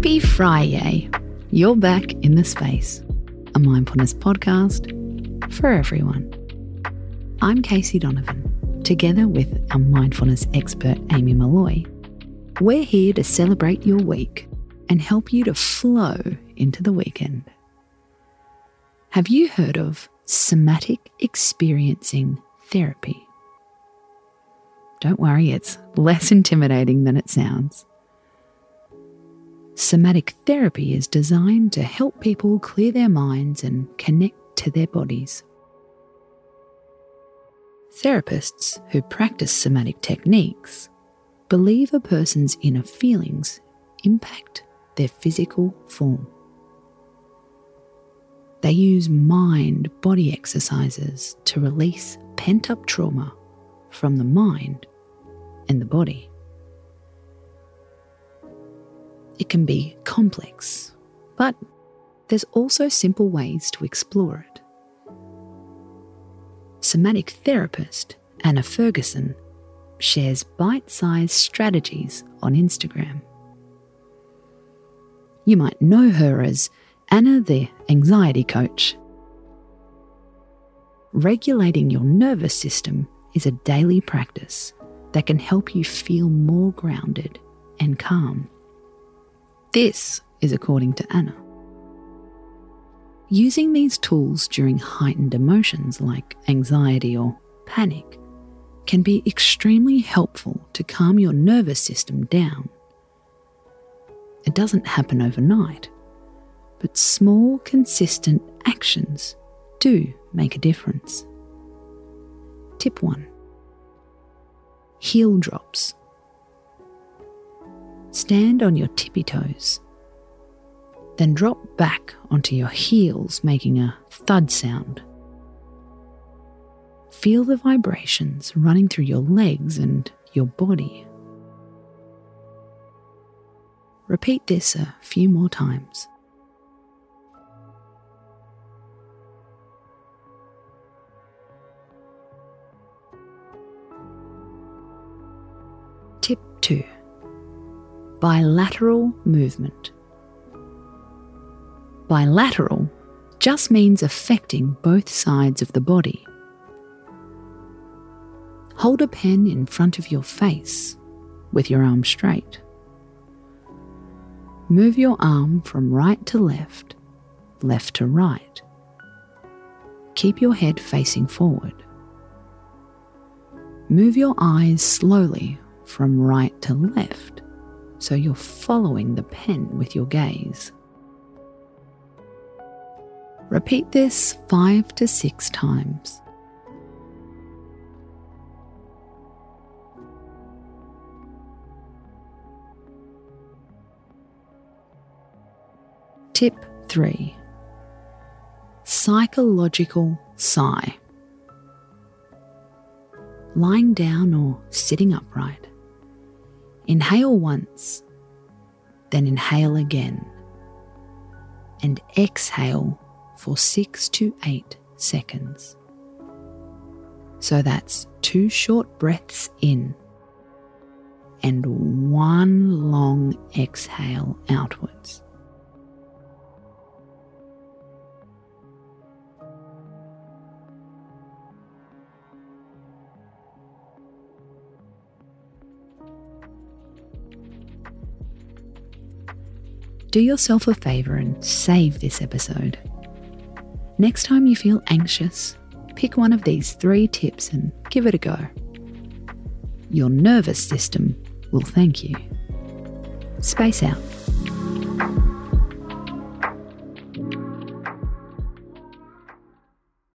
Happy Friday! You're back in the space, a mindfulness podcast for everyone. I'm Casey Donovan, together with our mindfulness expert Amy Molloy. We're here to celebrate your week and help you to flow into the weekend. Have you heard of somatic experiencing therapy? Don't worry, it's less intimidating than it sounds. Somatic therapy is designed to help people clear their minds and connect to their bodies. Therapists who practice somatic techniques believe a person's inner feelings impact their physical form. They use mind body exercises to release pent up trauma from the mind and the body. It can be complex, but there's also simple ways to explore it. Somatic therapist Anna Ferguson shares bite sized strategies on Instagram. You might know her as Anna the Anxiety Coach. Regulating your nervous system is a daily practice that can help you feel more grounded and calm. This is according to Anna. Using these tools during heightened emotions like anxiety or panic can be extremely helpful to calm your nervous system down. It doesn't happen overnight, but small, consistent actions do make a difference. Tip 1 heel drops. Stand on your tippy toes, then drop back onto your heels, making a thud sound. Feel the vibrations running through your legs and your body. Repeat this a few more times. Tip 2 Bilateral movement. Bilateral just means affecting both sides of the body. Hold a pen in front of your face with your arm straight. Move your arm from right to left, left to right. Keep your head facing forward. Move your eyes slowly from right to left, so you're following the pen with your gaze. Repeat this five to six times. Tip 3 Psychological sigh. Lying down or sitting upright. Inhale once, then inhale again, and exhale for six to eight seconds. So that's two short breaths in and one long exhale outwards. Do yourself a favour and save this episode. Next time you feel anxious, pick one of these three tips and give it a go. Your nervous system will thank you. Space out.